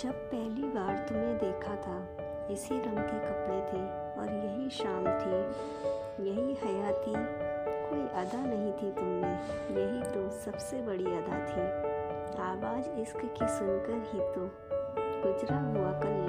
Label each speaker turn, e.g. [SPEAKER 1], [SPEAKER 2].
[SPEAKER 1] जब पहली बार तुम्हें देखा था, इसी रंग के कपड़े थे और यही शाम थी, यही हया थी, कोई अदा नहीं थी तुमने, यही तो सबसे बड़ी अदा थी। आवाज़ इश्क की सुनकर ही तो गुजरा हुआ कल